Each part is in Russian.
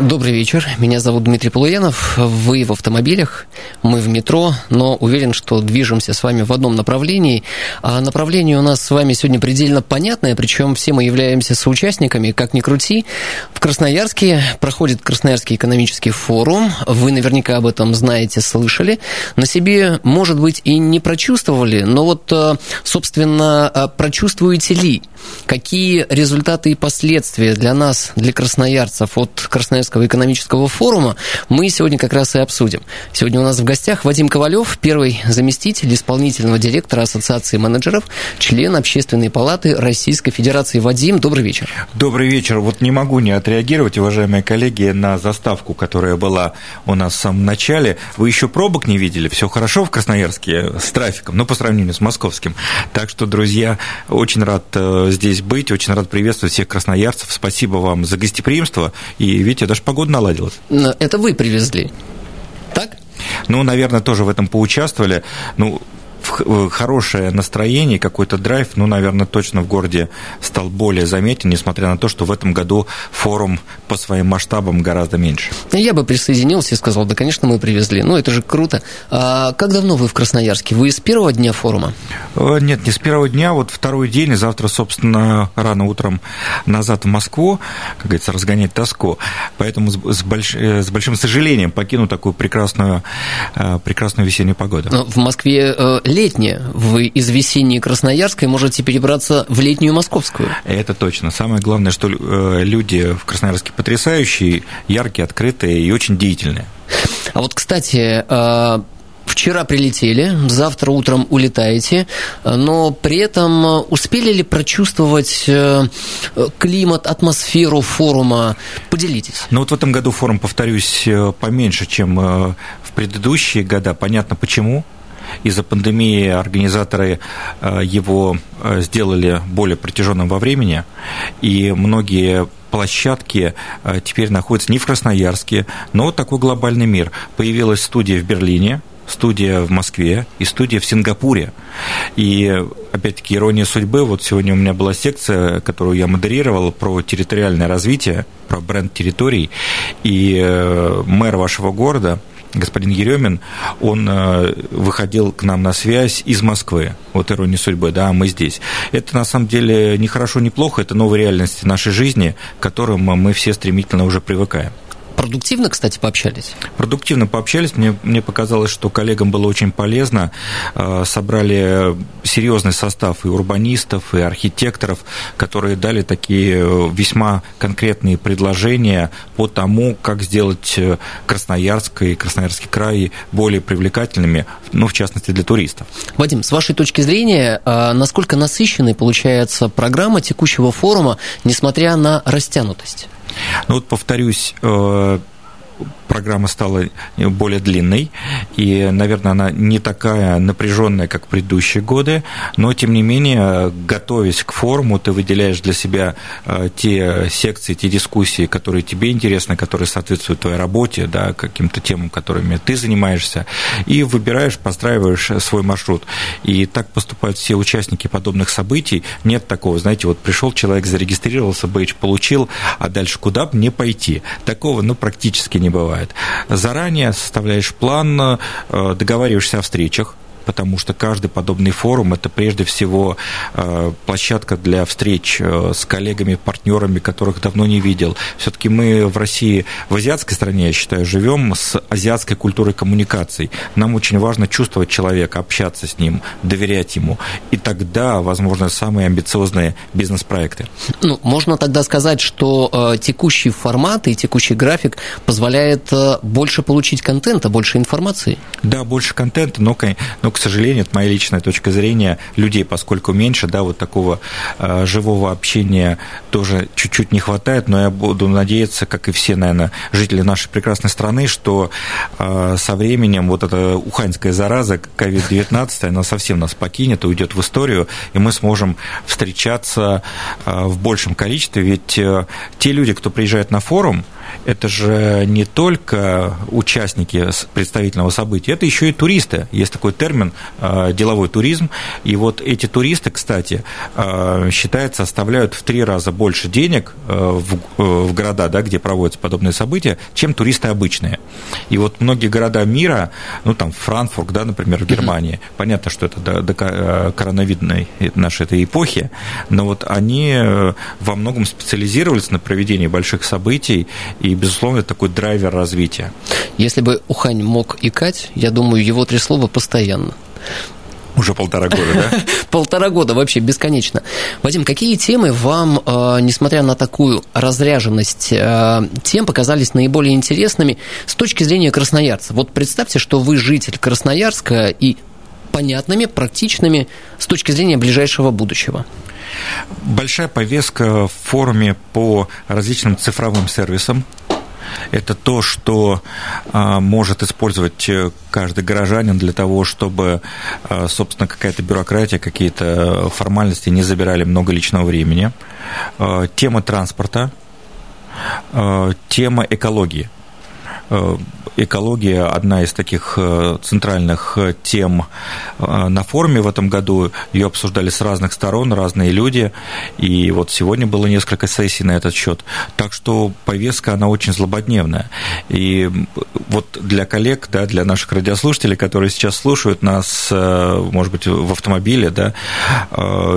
Добрый вечер. Меня зовут Дмитрий Полуянов. Вы в автомобилях, мы в метро, но уверен, что движемся с вами в одном направлении. А направление у нас с вами сегодня предельно понятное, причем все мы являемся соучастниками, как ни крути. В Красноярске проходит Красноярский экономический форум. Вы наверняка об этом знаете, слышали. На себе, может быть, и не прочувствовали, но вот, э, собственно, э, прочувствуете ли, какие результаты и последствия для нас, для красноярцев от Красноярского экономического форума мы сегодня как раз и обсудим. Сегодня у нас в гостях Вадим Ковалев, первый заместитель исполнительного директора Ассоциации менеджеров, член Общественной палаты Российской Федерации. Вадим, добрый вечер. Добрый вечер. Вот не могу не отреагировать, уважаемые коллеги, на заставку, которая была у нас в самом начале. Вы еще пробок не видели? Все хорошо в Красноярске с трафиком, ну, по сравнению с московским. Так что, друзья, очень рад э, здесь быть, очень рад приветствовать всех красноярцев. Спасибо вам за гостеприимство. И, видите, даже погода наладилась. Это вы привезли, так? Ну, наверное, тоже в этом поучаствовали. Ну, хорошее настроение, какой-то драйв, ну, наверное, точно в городе стал более заметен, несмотря на то, что в этом году форум по своим масштабам гораздо меньше. Я бы присоединился и сказал, да, конечно, мы привезли. Ну, это же круто. А как давно вы в Красноярске? Вы с первого дня форума? Э, нет, не с первого дня, вот второй день, и завтра, собственно, рано утром назад в Москву, как говорится, разгонять тоску. Поэтому с, больш... Э, с большим сожалением покину такую прекрасную, э, прекрасную весеннюю погоду. В Москве летняя. Вы из весенней Красноярской можете перебраться в летнюю Московскую. Это точно. Самое главное, что э, люди в Красноярске потрясающие, яркие, открытые и очень деятельные. А вот, кстати, э, Вчера прилетели, завтра утром улетаете, но при этом успели ли прочувствовать э, климат, атмосферу форума? Поделитесь. Ну вот в этом году форум, повторюсь, поменьше, чем в предыдущие года. Понятно почему из-за пандемии организаторы э, его э, сделали более протяженным во времени, и многие площадки э, теперь находятся не в Красноярске, но вот такой глобальный мир. Появилась студия в Берлине, студия в Москве и студия в Сингапуре. И, опять-таки, ирония судьбы. Вот сегодня у меня была секция, которую я модерировал про территориальное развитие, про бренд территорий. И мэр вашего города – господин Еремин, он э, выходил к нам на связь из Москвы. Вот ирония судьбы, да, мы здесь. Это на самом деле не хорошо, не плохо, это новая реальность нашей жизни, к которым мы все стремительно уже привыкаем. Продуктивно, кстати, пообщались? Продуктивно пообщались. Мне, мне показалось, что коллегам было очень полезно. Э, собрали серьезный состав и урбанистов, и архитекторов, которые дали такие э, весьма конкретные предложения по тому, как сделать э, Красноярск и Красноярский край более привлекательными, ну, в частности, для туристов. Вадим, с вашей точки зрения, насколько насыщенной получается программа текущего форума, несмотря на растянутость? Ну вот повторюсь, э, программа стала более длинной, и, наверное, она не такая напряженная, как предыдущие годы, но, тем не менее, готовясь к форуму, ты выделяешь для себя э, те секции, те дискуссии, которые тебе интересны, которые соответствуют твоей работе, да, каким-то темам, которыми ты занимаешься, и выбираешь, постраиваешь свой маршрут. И так поступают все участники подобных событий. Нет такого, знаете, вот пришел человек, зарегистрировался, бейдж получил, а дальше куда мне пойти? Такого, ну, практически не бывает. Заранее составляешь план, э, договариваешься о встречах, потому что каждый подобный форум – это прежде всего э, площадка для встреч э, с коллегами, партнерами, которых давно не видел. Все-таки мы в России, в азиатской стране, я считаю, живем с азиатской культурой коммуникаций. Нам очень важно чувствовать человека, общаться с ним, доверять ему. И тогда, возможно, самые амбициозные бизнес-проекты. Ну, можно тогда сказать, что э, текущий формат и текущий график позволяет больше получить контента, больше информации? Да, больше контента, но, но к сожалению, это моя личная точка зрения, людей, поскольку меньше, да, вот такого э, живого общения тоже чуть-чуть не хватает, но я буду надеяться, как и все, наверное, жители нашей прекрасной страны, что э, со временем вот эта уханьская зараза, COVID-19, она совсем нас покинет, уйдет в историю, и мы сможем встречаться э, в большем количестве, ведь э, те люди, кто приезжает на форум, это же не только участники представительного события, это еще и туристы. Есть такой термин э, деловой туризм. И вот эти туристы, кстати, э, считается, оставляют в три раза больше денег э, в города, да, где проводятся подобные события, чем туристы обычные. И вот многие города мира, ну там Франкфурт, да, например, в Германии, понятно, что это до, до коронавидной нашей этой эпохи, но вот они во многом специализировались на проведении больших событий и, безусловно, это такой драйвер развития. Если бы Ухань мог икать, я думаю, его трясло бы постоянно. Уже полтора года, да? Полтора года, вообще бесконечно. Вадим, какие темы вам, э, несмотря на такую разряженность э, тем, показались наиболее интересными с точки зрения красноярца? Вот представьте, что вы житель Красноярска и понятными, практичными с точки зрения ближайшего будущего. Большая повестка в форуме по различным цифровым сервисам. Это то, что а, может использовать э, каждый горожанин для того, чтобы, а, собственно, какая-то бюрократия, какие-то формальности не забирали много личного времени. А, тема транспорта, тема экологии – Э, экология одна из таких э, центральных э, тем на форуме в этом году. Ее обсуждали с разных сторон, разные люди. И вот сегодня было несколько сессий на этот счет. Так что повестка, она очень злободневная. И вот для коллег, да, для наших радиослушателей, которые сейчас слушают нас, может быть, в автомобиле, да,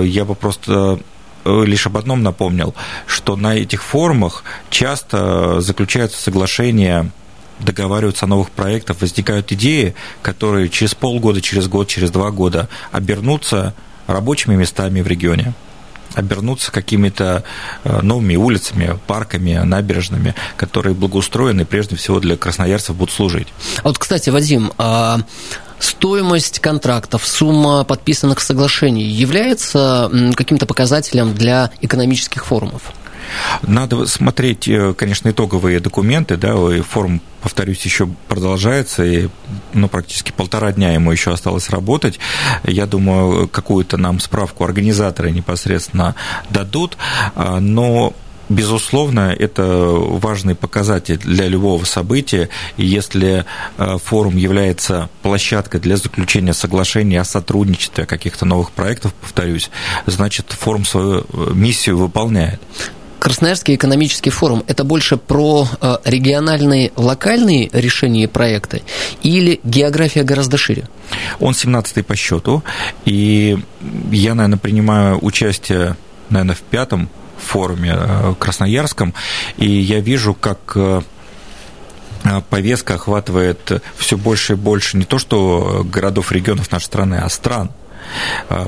я бы просто лишь об одном напомнил, что на этих форумах часто заключаются соглашения договариваются о новых проектах, возникают идеи, которые через полгода, через год, через два года обернутся рабочими местами в регионе обернуться какими-то э, новыми улицами, парками, набережными, которые благоустроены прежде всего для красноярцев будут служить. А вот, кстати, Вадим, а стоимость контрактов, сумма подписанных соглашений является каким-то показателем для экономических форумов? Надо смотреть, э, конечно, итоговые документы, да, и форум, повторюсь, еще продолжается, и ну, практически полтора дня ему еще осталось работать. Я думаю, какую-то нам справку организаторы непосредственно дадут, а, но Безусловно, это важный показатель для любого события, и если э, форум является площадкой для заключения соглашений о сотрудничестве, каких-то новых проектов, повторюсь, значит, форум свою э, миссию выполняет. Красноярский экономический форум – это больше про э, региональные, локальные решения и проекты или география гораздо шире? Он 17-й по счету, и я, наверное, принимаю участие, наверное, в пятом форуме э, Красноярском, и я вижу, как э, повестка охватывает все больше и больше не то, что городов, регионов нашей страны, а стран –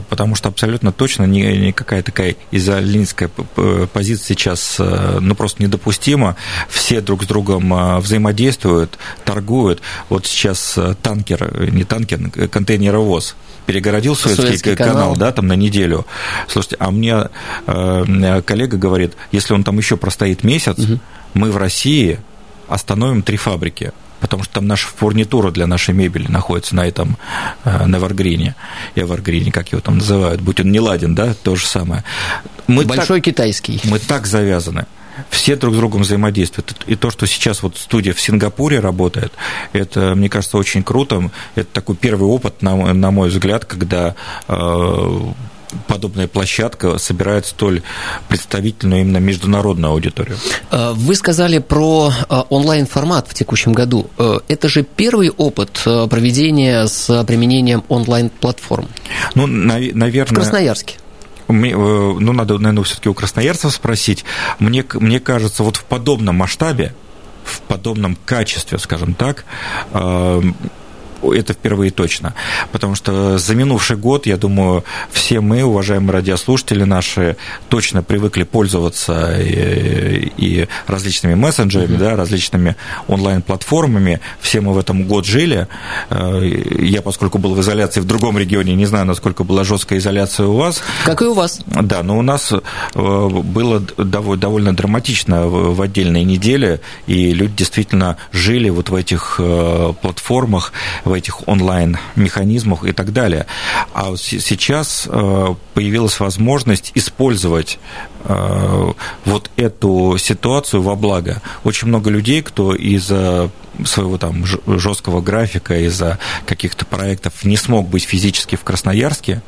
потому что абсолютно точно никакая такая изолинская позиция сейчас э, ну, просто недопустима. Все друг с другом э, взаимодействуют, торгуют. Вот сейчас э, танкер, не танкер, контейнеровоз перегородил Суэцкий, Суэцкий канал, канал, да, там на неделю. Слушайте, а мне коллега говорит, если он там еще простоит месяц, угу. мы в России остановим три фабрики потому что там наша фурнитура для нашей мебели находится на этом, э, на Варгрине, Эваргрине, как его там называют, будь он не ладен, да, то же самое. Мы Большой так, китайский. Мы так завязаны все друг с другом взаимодействуют. И то, что сейчас вот студия в Сингапуре работает, это, мне кажется, очень круто. Это такой первый опыт, на, на мой взгляд, когда э, подобная площадка собирает столь представительную именно международную аудиторию. Э, вы сказали про э, онлайн-формат в текущем году. Э, это же первый опыт проведения с применением онлайн-платформ. Ну, наверное... В Красноярске. Ну, надо, наверное, все-таки у красноярцев спросить. Мне, мне кажется, вот в подобном масштабе, в подобном качестве, скажем так, это впервые точно. Потому что за минувший год, я думаю, все мы, уважаемые радиослушатели наши, точно привыкли пользоваться и, и различными мессенджерами, mm-hmm. да, различными онлайн-платформами. Все мы в этом год жили. Э, я, поскольку был в изоляции в другом регионе, не знаю, насколько была жесткая изоляция у вас. Как и у вас. Да, но у нас э, было довольно драматично в отдельные недели, и люди действительно жили вот в этих э, платформах, в этих онлайн-механизмах и так далее. А сейчас э, появилась возможность использовать э, вот эту ситуацию во благо. Очень много людей, кто из-за своего там жесткого графика, из-за каких-то проектов не смог быть физически в Красноярске,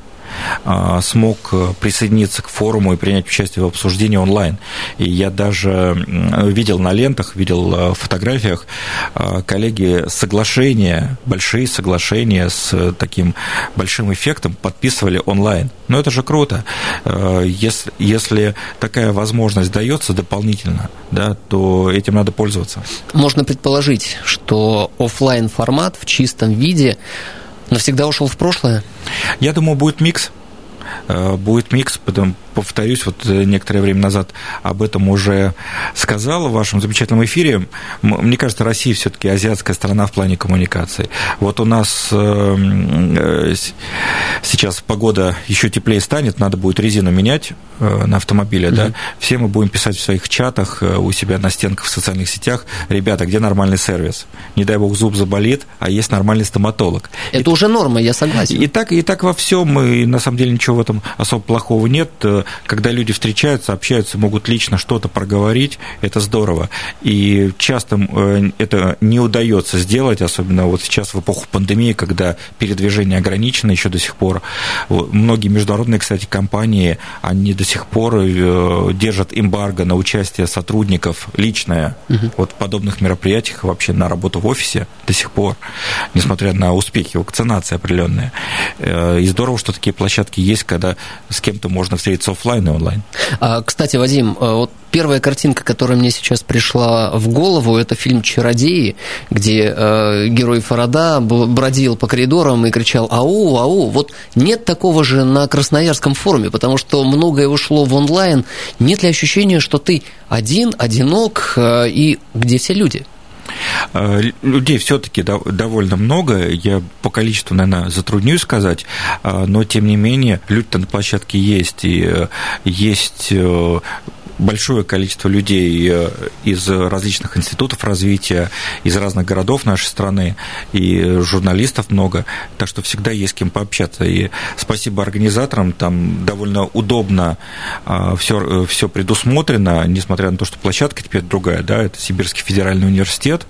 смог э, присоединиться к форуму и принять участие в обсуждении онлайн. И я даже видел на лентах, видел э, в фотографиях э, коллеги соглашения, большие соглашения с таким большим эффектом подписывали онлайн. Но это же круто. Если, если такая возможность дается дополнительно, да, то этим надо пользоваться. Можно предположить, что офлайн формат в чистом виде навсегда ушел в прошлое? Я думаю, будет микс э, будет микс, потом повторюсь, вот э, некоторое время назад об этом уже сказал в вашем замечательном эфире. Мне кажется, Россия все-таки азиатская страна в плане коммуникации. Вот у нас э, сейчас погода еще теплее станет, надо будет резину менять на автомобиле, да. Все мы будем писать в своих чатах, у себя на стенках в социальных сетях, ребята, где нормальный сервис? Не дай бог зуб заболит, а есть нормальный стоматолог. Это и, уже норма, я согласен. И так, и так во всем, и на самом деле ничего в этом особо плохого нет когда люди встречаются, общаются, могут лично что-то проговорить, это здорово. И часто э, это не удается сделать, особенно вот сейчас в эпоху пандемии, когда передвижение ограничено еще до сих пор. Многие международные, кстати, компании, они до сих пор э, держат эмбарго на участие сотрудников личное угу. вот в подобных мероприятиях, вообще на работу в офисе до сих пор, несмотря на успехи вакцинации определенные. Э, и здорово, что такие площадки есть, когда с кем-то можно встретиться офлайн и онлайн. А, кстати, Вадим, э, вот первая картинка, которая мне сейчас пришла в голову, это фильм «Чародеи», где э, герой Фарада бродил по коридорам и кричал «Ау, ау!». Вот нет такого же на Красноярском форуме, потому что многое ушло в онлайн. Нет ли ощущения, что ты один, одинок э, и где все люди? Э, людей все-таки довольно много, я по количеству, наверное, затруднюсь сказать, э, но тем не менее люди-то на площадке есть, и э, есть большое количество людей э, из различных институтов развития, из разных городов нашей страны, и журналистов много, так что всегда есть с кем пообщаться. И спасибо организаторам, там довольно удобно все, все предусмотрено, несмотря на то, что площадка теперь другая, да, это Сибирский федеральный университет,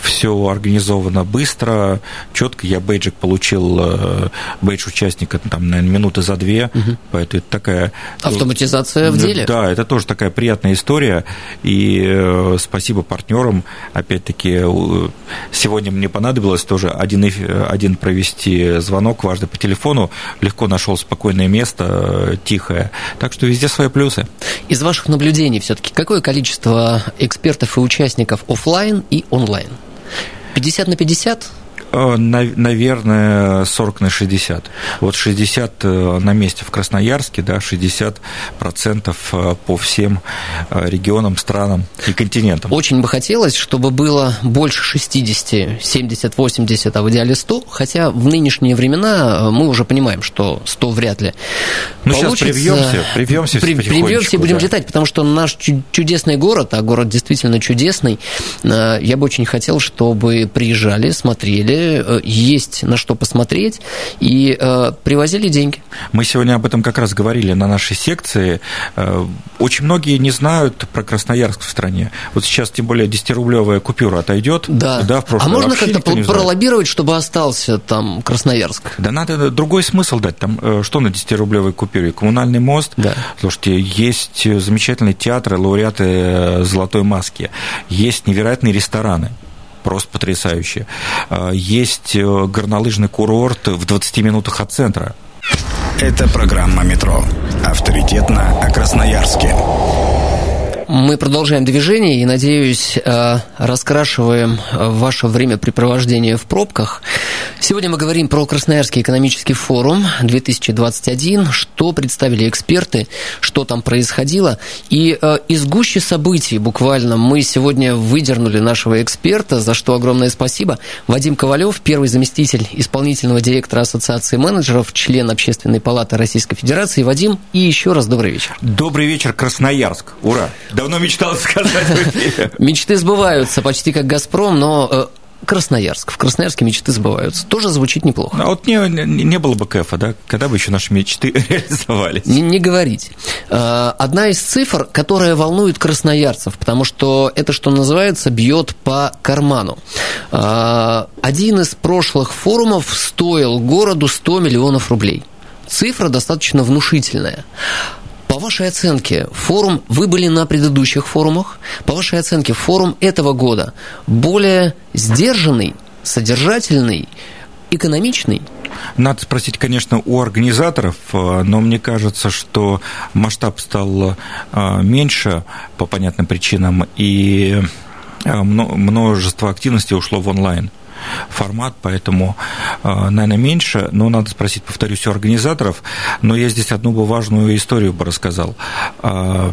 все организовано быстро, четко. Я бейджик получил, э, бейдж участника, там, наверное, минуты за две, угу. поэтому это такая... Автоматизация в деле? Да, это тоже такая приятная история, и э, спасибо партнерам. Опять-таки, сегодня мне понадобилось тоже один, один провести звонок важный по телефону, легко нашел спокойное место, э, тихое. Так что везде свои плюсы. Из ваших наблюдений все-таки какое количество экспертов и участников офлайн и онлайн? 50 на 50? Э, наверное, 40 на 60. Вот 60 э, на месте в Красноярске, да, 60 процентов э, по всем регионам, странам и континентам. Очень бы хотелось, чтобы было больше 60, 70, 80, а в идеале 100, хотя в нынешние времена мы уже понимаем, что 100 вряд ли Ну, сейчас привьемся, привьемся при, Привьемся и будем да. летать, потому что наш чудесный город, а город действительно чудесный, я бы очень хотел, чтобы приезжали, смотрели, Э, есть на что посмотреть, и э, привозили деньги. Мы сегодня об этом как раз говорили на нашей секции. Э, очень многие не знают про Красноярск в стране. Вот сейчас, тем более, 10-рублевая купюра отойдет. Да. да в а можно как-то пролоббировать, чтобы остался там Красноярск? Да надо другой смысл дать. Там что на 10-рублевой купюре? Коммунальный мост. Да. Слушайте, есть замечательные театры, лауреаты «Золотой маски». Есть невероятные рестораны просто потрясающие. А, есть э, горнолыжный курорт в 20 минутах от центра. Это программа «Метро». Авторитетно о Красноярске. Мы продолжаем движение и, надеюсь, э, раскрашиваем ваше времяпрепровождение в пробках. Сегодня мы говорим про Красноярский экономический форум 2021, что представили эксперты, что там происходило. И э, из гущи событий буквально мы сегодня выдернули нашего эксперта, за что огромное спасибо. Вадим Ковалев, первый заместитель исполнительного директора Ассоциации менеджеров, член Общественной палаты Российской Федерации. Вадим, и еще раз добрый вечер. Добрый вечер, Красноярск. Ура! Давно мечтал сказать. Мечты сбываются почти как «Газпром», но э, Красноярск. В Красноярске мечты сбываются. Тоже звучит неплохо. А вот не, не было бы КЭФа, да? Когда бы еще наши мечты реализовались? Не, не говорите. Э, одна из цифр, которая волнует красноярцев, потому что это, что называется, бьет по карману. Э, один из прошлых форумов стоил городу 100 миллионов рублей. Цифра достаточно внушительная. По вашей оценке, форум, вы были на предыдущих форумах, по вашей оценке, форум этого года более сдержанный, содержательный, экономичный? Надо спросить, конечно, у организаторов, э, но мне кажется, что масштаб стал э, меньше по понятным причинам, и э, множество активности ушло в онлайн формат, поэтому, э, наверное, меньше. Но надо спросить, повторюсь, у организаторов. Но я здесь одну бы важную историю бы рассказал э,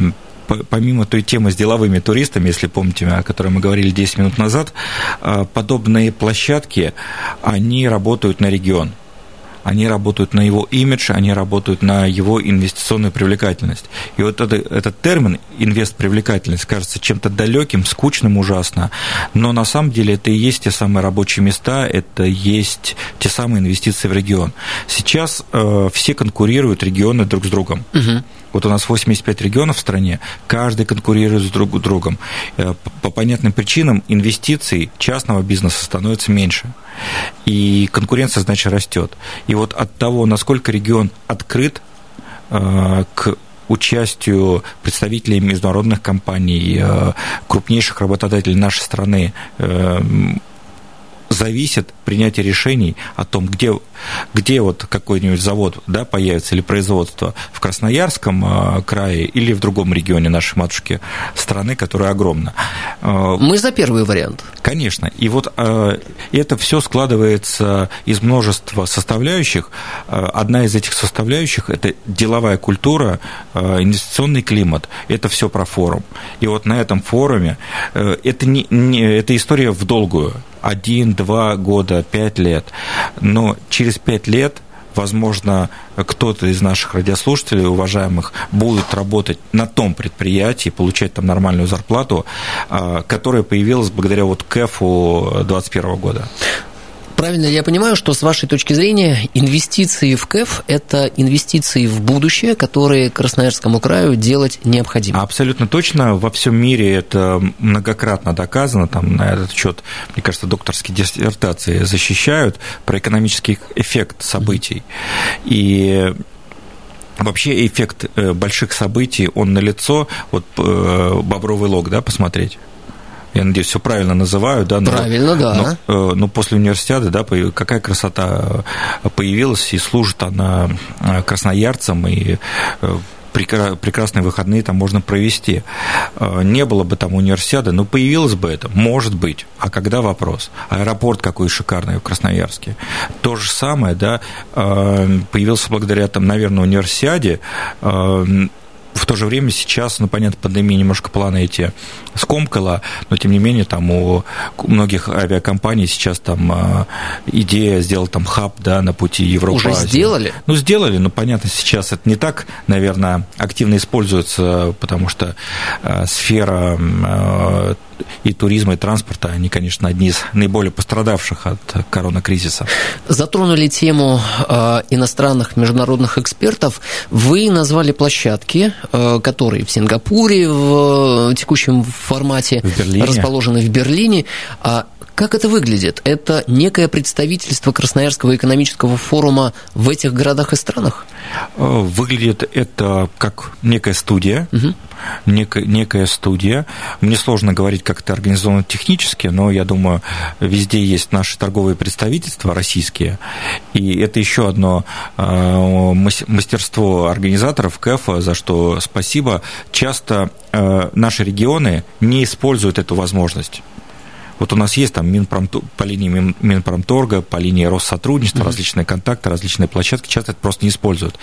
помимо той темы с деловыми туристами, если помните, о которой мы говорили 10 минут назад, э, подобные площадки, они работают на регион – они работают на его имидж, они работают на его инвестиционную привлекательность. И вот это, этот термин инвест-привлекательность кажется чем-то далеким, скучным ужасно, но на самом деле это и есть те самые рабочие места, это есть те самые инвестиции в регион. Сейчас э, все конкурируют регионы друг с другом. Угу. Вот у нас 85 регионов в стране, каждый конкурирует с друг другом. Э, по понятным причинам инвестиций частного бизнеса становится меньше. И конкуренция, значит, растет. И вот от того, насколько регион открыт э, к участию представителей международных компаний, э, крупнейших работодателей нашей страны зависит принятие решений о том, где, где вот какой-нибудь завод да, появится или производство в Красноярском э, крае или в другом регионе нашей матушки страны, которая огромна. Э, Мы за первый вариант. Конечно. И вот э, это все складывается из множества составляющих. Одна из этих составляющих – это деловая культура, инвестиционный климат. Это все про форум. И вот на этом форуме это, не, не, это история в долгую один, два года, пять лет. Но через пять лет возможно, кто-то из наших радиослушателей, уважаемых, будет работать на том предприятии, получать там нормальную зарплату, а, которая появилась благодаря вот КЭФу 2021 года. Правильно я понимаю, что с вашей точки зрения инвестиции в КЭФ – это инвестиции в будущее, которые Красноярскому краю делать необходимо? Абсолютно точно. Во всем мире это многократно доказано. Там на этот счет, мне кажется, докторские диссертации защищают про экономический эффект событий. И Вообще эффект э, больших событий, он налицо, вот э, «Бобровый лог», да, посмотреть? Я надеюсь, все правильно называю, да, но, правильно, да. Но, э, но после университета, да, какая красота появилась, и служит она э, красноярцам, и э, прекрасные выходные там можно провести. Не было бы там универсиады, но появилось бы это, может быть. А когда вопрос? Аэропорт какой шикарный в Красноярске. То же самое, да, появился благодаря, там, наверное, универсиаде в то же время сейчас, ну, понятно, пандемия немножко планы эти скомкала, но, тем не менее, там у многих авиакомпаний сейчас там а, идея сделать там хаб, да, на пути Европы. Уже сделали? Ну, сделали, но, понятно, сейчас это не так, наверное, активно используется, потому что а, сфера а, и туризма, и транспорта, они, конечно, одни из наиболее пострадавших от коронакризиса. Затронули тему э, иностранных международных экспертов. Вы назвали площадки, э, которые в Сингапуре в э, текущем формате в расположены в Берлине. А как это выглядит? Это некое представительство Красноярского экономического форума в этих городах и странах? Выглядит это как некая студия, угу. некая, некая студия. Мне сложно говорить, как это организовано технически, но я думаю, везде есть наши торговые представительства российские, и это еще одно э, мастерство организаторов КЭФа, за что спасибо. Часто э, наши регионы не используют эту возможность. Вот у нас есть там Минпромтор, по линии Минпромторга, по линии Россотрудничества, mm-hmm. различные контакты, различные площадки, часто это просто не используют.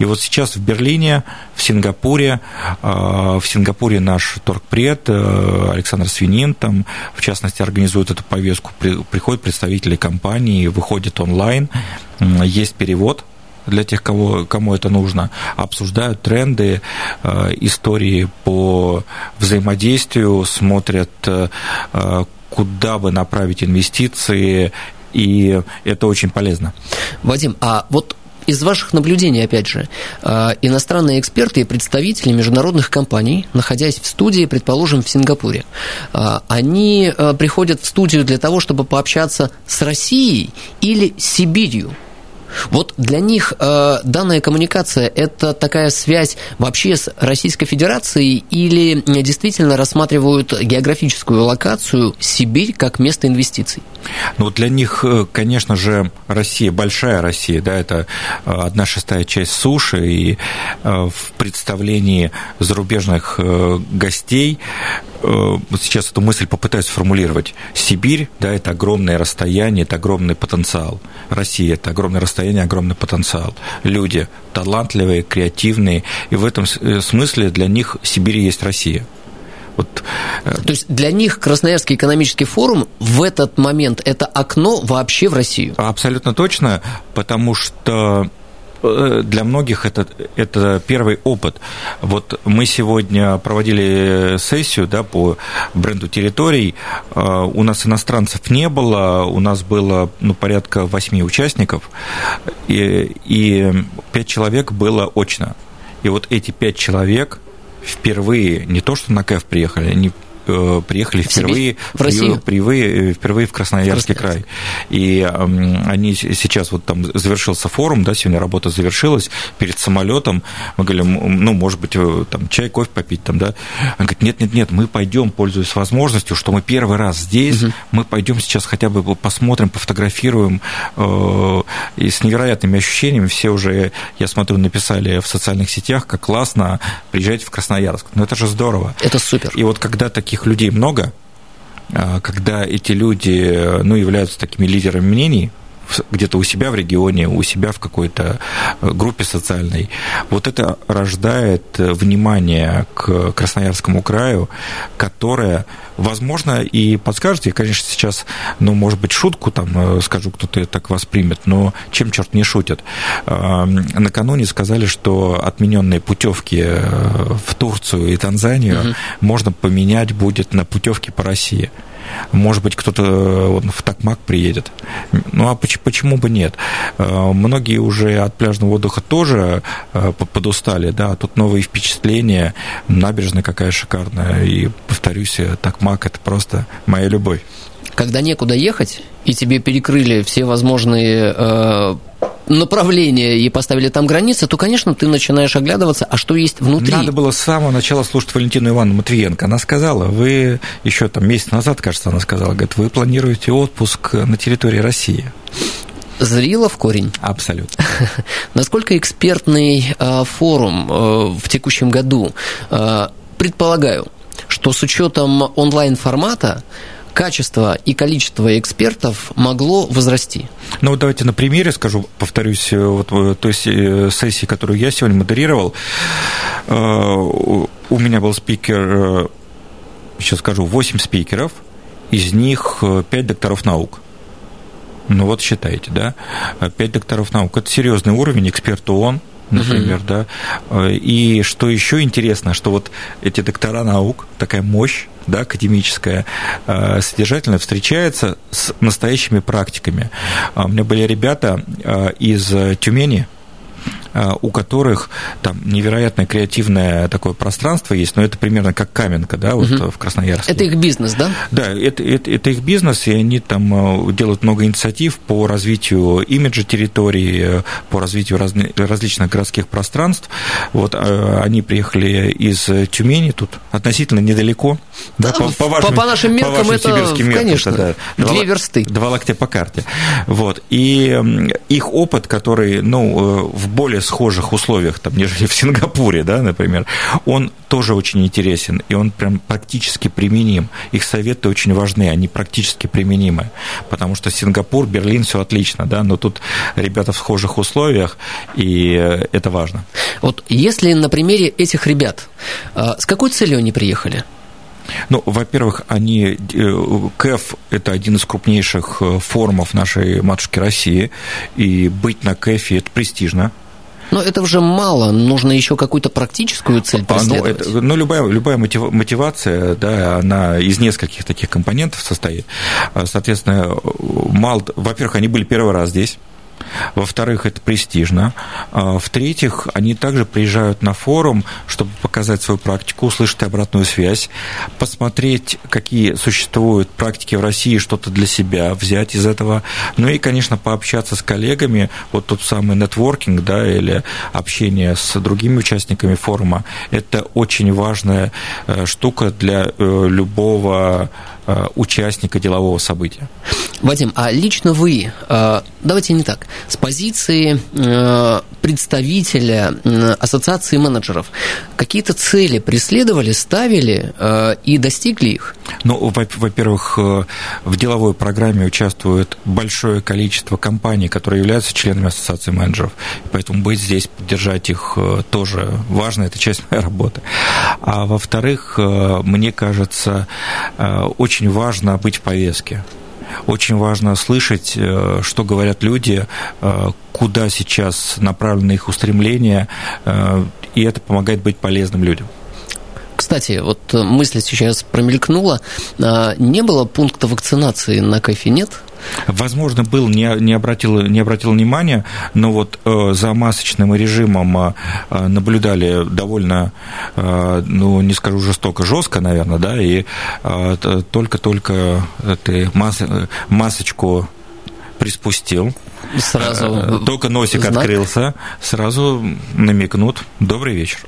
И вот сейчас в Берлине, в Сингапуре, а, в Сингапуре наш торгпред э, Александр Свинин, там, в частности, организует эту повестку, приходят представители компании, выходит онлайн, есть перевод, для тех, кого, кому это нужно, обсуждают тренды, э, истории по взаимодействию, смотрят, э, куда бы направить инвестиции, и это очень полезно. Вадим, а вот из ваших наблюдений, опять же, э, иностранные эксперты и представители международных компаний, находясь в студии, предположим, в Сингапуре, э, они э, приходят в студию для того, чтобы пообщаться с Россией или Сибирью? Вот для них э, данная коммуникация – это такая связь вообще с Российской Федерацией или действительно рассматривают географическую локацию Сибирь как место инвестиций? Ну, для них, э, конечно же, Россия, большая Россия, да, это э, одна шестая часть суши, и э, в представлении зарубежных гостей сейчас эту мысль попытаюсь сформулировать. Сибирь, да, это огромное расстояние, это огромный потенциал. Россия – это огромное расстояние, огромный потенциал. Люди талантливые, креативные, и в этом смысле для них Сибирь есть Россия. Вот. Э, То есть для них Красноярский экономический форум в этот момент это окно вообще в Россию? Абсолютно точно, потому что э, для многих это, это первый опыт. Вот мы сегодня проводили сессию да, по бренду территорий. Э, у нас иностранцев не было, у нас было ну, порядка восьми участников, и, и пять человек было очно. И вот эти пять человек впервые не то, что на КЭФ приехали, они Э, приехали впервые в, Россию? Впервые, э, впервые в Красноярский край. И они сейчас, вот там завершился форум, да, сегодня работа завершилась, перед самолетом мы говорим, ну, может быть, э, там, чай, кофе попить, там, да. Он говорит, нет, нет, нет, мы пойдем, пользуясь возможностью, что мы первый раз здесь, угу. мы пойдем сейчас хотя бы посмотрим, пофотографируем, и с невероятными ощущениями все уже, я смотрю, написали в социальных сетях, как классно приезжать в Красноярск. Ну, это же здорово. Это супер. И вот когда такие таких людей много, а, когда эти люди ну, являются такими лидерами мнений, где-то у себя в регионе, у себя в какой-то э, группе социальной. Вот это рождает э, внимание к Красноярскому краю, которое, возможно, и подскажете, я, конечно, сейчас, ну, может быть, шутку там э, скажу, кто-то так воспримет, но чем черт не шутит. Накануне сказали, что отмененные путевки в Турцию и Танзанию угу. можно поменять будет на путевки по России. Может быть, кто-то э, в Такмак приедет. Ну, а почему бы нет? Э, многие уже от пляжного отдыха тоже э, подустали, да, тут новые впечатления, набережная какая шикарная, и, повторюсь, Такмак – это просто моя любовь. Когда некуда ехать, и тебе перекрыли все возможные направление и поставили там границы, то, конечно, ты начинаешь оглядываться, а что есть внутри. Надо было с самого начала слушать Валентину Ивановну Матвиенко. Она сказала, вы еще там месяц назад, кажется, она сказала, говорит, вы планируете отпуск на территории России. Зрила в корень. Абсолютно. Насколько экспертный э, форум э, в текущем году? Э, предполагаю, что с учетом онлайн-формата качество и количество экспертов могло возрасти? Ну, вот давайте на примере скажу, повторюсь, э, вот э, той э, сессии, которую я сегодня модерировал, у меня был спикер, сейчас скажу, 8 спикеров, из них 5 докторов наук. Ну вот считайте, да, 5 докторов наук. Это серьезный уровень, эксперт ООН, например, угу. да. И что еще интересно, что вот эти доктора наук, такая мощь, да, академическая, э, содержательно встречается с настоящими практиками. А у меня были ребята э, из Тюмени, у которых там невероятное креативное такое пространство есть, но это примерно как Каменка, да, вот угу. в Красноярске. Это их бизнес, да? Да, это, это, это их бизнес, и они там делают много инициатив по развитию имиджа территории, по развитию разни, различных городских пространств. Вот они приехали из Тюмени, тут относительно недалеко. Да, да, по, по, вашим, по нашим меркам по вашим это, меркам, конечно, да, две два, версты. Два локтя по карте. Вот. И их опыт, который, ну, в более схожих условиях, там, нежели в Сингапуре, да, например, он тоже очень интересен, и он прям практически применим. Их советы очень важны, они практически применимы, потому что Сингапур, Берлин, все отлично, да, но тут ребята в схожих условиях, и это важно. Вот если на примере этих ребят, а, с какой целью они приехали? Ну, во-первых, они, э, КЭФ – это один из крупнейших э, форумов нашей матушки России, и быть на КЭФе – это престижно, но это уже мало, нужно еще какую-то практическую цель преследовать. А, ну, это, ну любая, любая мотивация, да, она из нескольких таких компонентов состоит. Соответственно, мало, во-первых, они были первый раз здесь, во-вторых, это престижно. А, в-третьих, они также приезжают на форум, чтобы показать свою практику, услышать обратную связь, посмотреть, какие существуют практики в России, что-то для себя взять из этого. Ну и, конечно, пообщаться с коллегами. Вот тот самый нетворкинг, да, или общение с другими участниками форума. Это очень важная э, штука для э, любого участника делового события. Вадим, а лично вы, э, давайте не так, с позиции э, представителя ассоциации менеджеров, какие-то цели преследовали, ставили и достигли их? Ну, во-первых, в деловой программе участвует большое количество компаний, которые являются членами ассоциации менеджеров, поэтому быть здесь, поддержать их тоже важно, это часть моей работы. А во-вторых, мне кажется, очень очень важно быть в повестке. Очень важно слышать, э, что говорят люди, э, куда сейчас направлены их устремления, э, и это помогает быть полезным людям. Кстати, вот мысль сейчас промелькнула. А, не было пункта вакцинации на кайфе, нет? Возможно, был, не, не, обратил, не обратил внимания, но вот э, за масочным режимом э, наблюдали довольно, э, ну, не скажу жестоко, жестко, наверное, да, и э, только-только ты мас, масочку приспустил, Сразу э, Только носик знак. открылся, сразу намекнут «добрый вечер».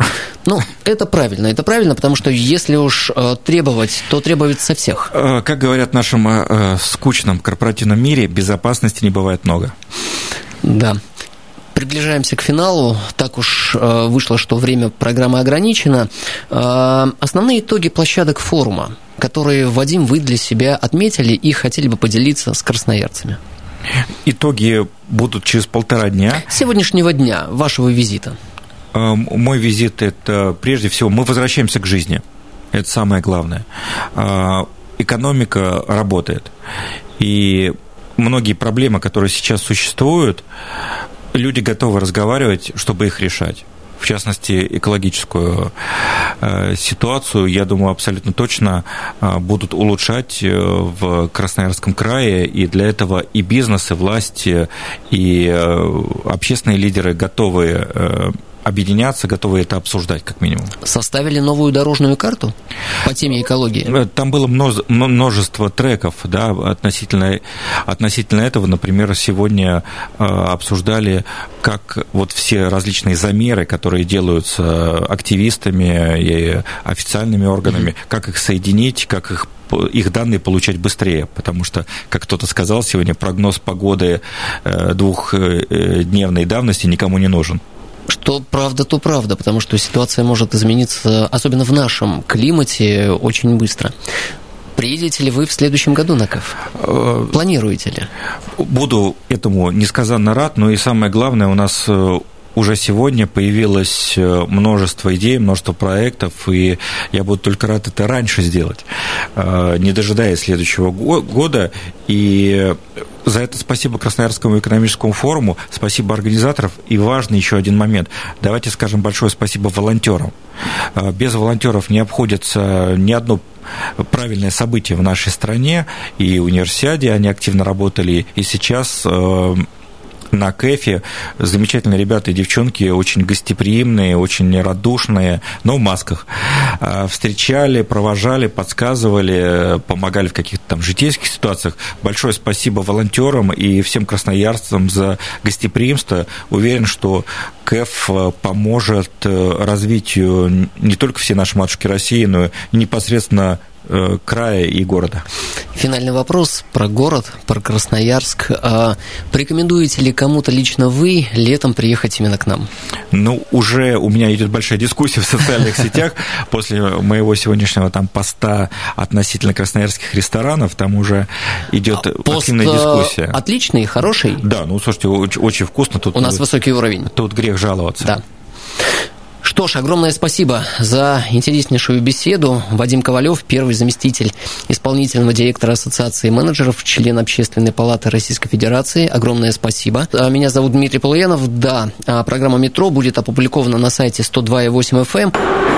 Ну, это правильно, это правильно, потому что если уж э, требовать, то требовать со всех. Э, как говорят в нашем скучном корпоративном мире, безопасности не бывает много. Да. Приближаемся к финалу. Так уж вышло, что время программы ограничено. Основные итоги площадок форума, которые, Вадим, вы для себя отметили и хотели бы поделиться с красноярцами. Итоги будут через полтора дня. Сегодняшнего дня, вашего визита. Эм, мой визит – это прежде всего, мы возвращаемся к жизни. Это самое главное. Э, экономика работает. И многие проблемы, которые сейчас существуют, люди готовы разговаривать, чтобы их решать в частности, экологическую э, ситуацию, я думаю, абсолютно точно э, будут улучшать э, в Красноярском крае, и для этого и бизнес, и власти, и общественные лидеры готовы объединяться, готовы это обсуждать, как минимум. Составили новую дорожную карту по теме экологии? Э, там было множество треков да, относительно, относительно этого. Например, сегодня э, обсуждали, как вот все различные замеры, которые делаются активистами и официальными органами, mm-hmm. как их соединить, как их их данные получать быстрее, потому что, как кто-то сказал сегодня, прогноз погоды э, двухдневной давности никому не нужен. Что правда, то правда, потому что ситуация может измениться, особенно в нашем климате, очень быстро. Приедете ли вы в следующем году на КАФ? Э, Планируете ли? Буду этому несказанно рад, но и самое главное, у нас э, уже сегодня появилось э, множество идей, множество проектов, и я буду только рад это раньше сделать, не дожидаясь следующего года. И за это спасибо Красноярскому экономическому форуму, спасибо организаторов. И важный еще один момент. Давайте скажем большое спасибо волонтерам. А, без волонтеров не обходится ни одно правильное событие в нашей стране. И универсиаде они активно работали. И сейчас э, на КЭФе. Замечательные ребята и девчонки, очень гостеприимные, очень радушные, но в масках. А, встречали, провожали, подсказывали, помогали в каких-то там житейских ситуациях. Большое спасибо волонтерам и всем красноярцам за гостеприимство. Уверен, что КЭФ поможет э, развитию не только всей нашей матушки России, но и непосредственно Э, края и города. Финальный вопрос про город, про Красноярск. А порекомендуете ли кому-то лично вы летом приехать именно к нам? Ну, уже у меня идет большая дискуссия в социальных сетях после моего сегодняшнего там поста относительно красноярских ресторанов. Там уже идет а активная дискуссия. Отличный, хороший. Да, ну слушайте, очень, очень вкусно. Тут, у нас высокий уровень. Тут грех жаловаться. Да. Что ж, огромное спасибо за интереснейшую беседу. Вадим Ковалев, первый заместитель исполнительного директора Ассоциации менеджеров, член Общественной палаты Российской Федерации. Огромное спасибо. А, меня зовут Дмитрий Полуянов. Да, а, программа «Метро» будет опубликована на сайте 102.8 FM.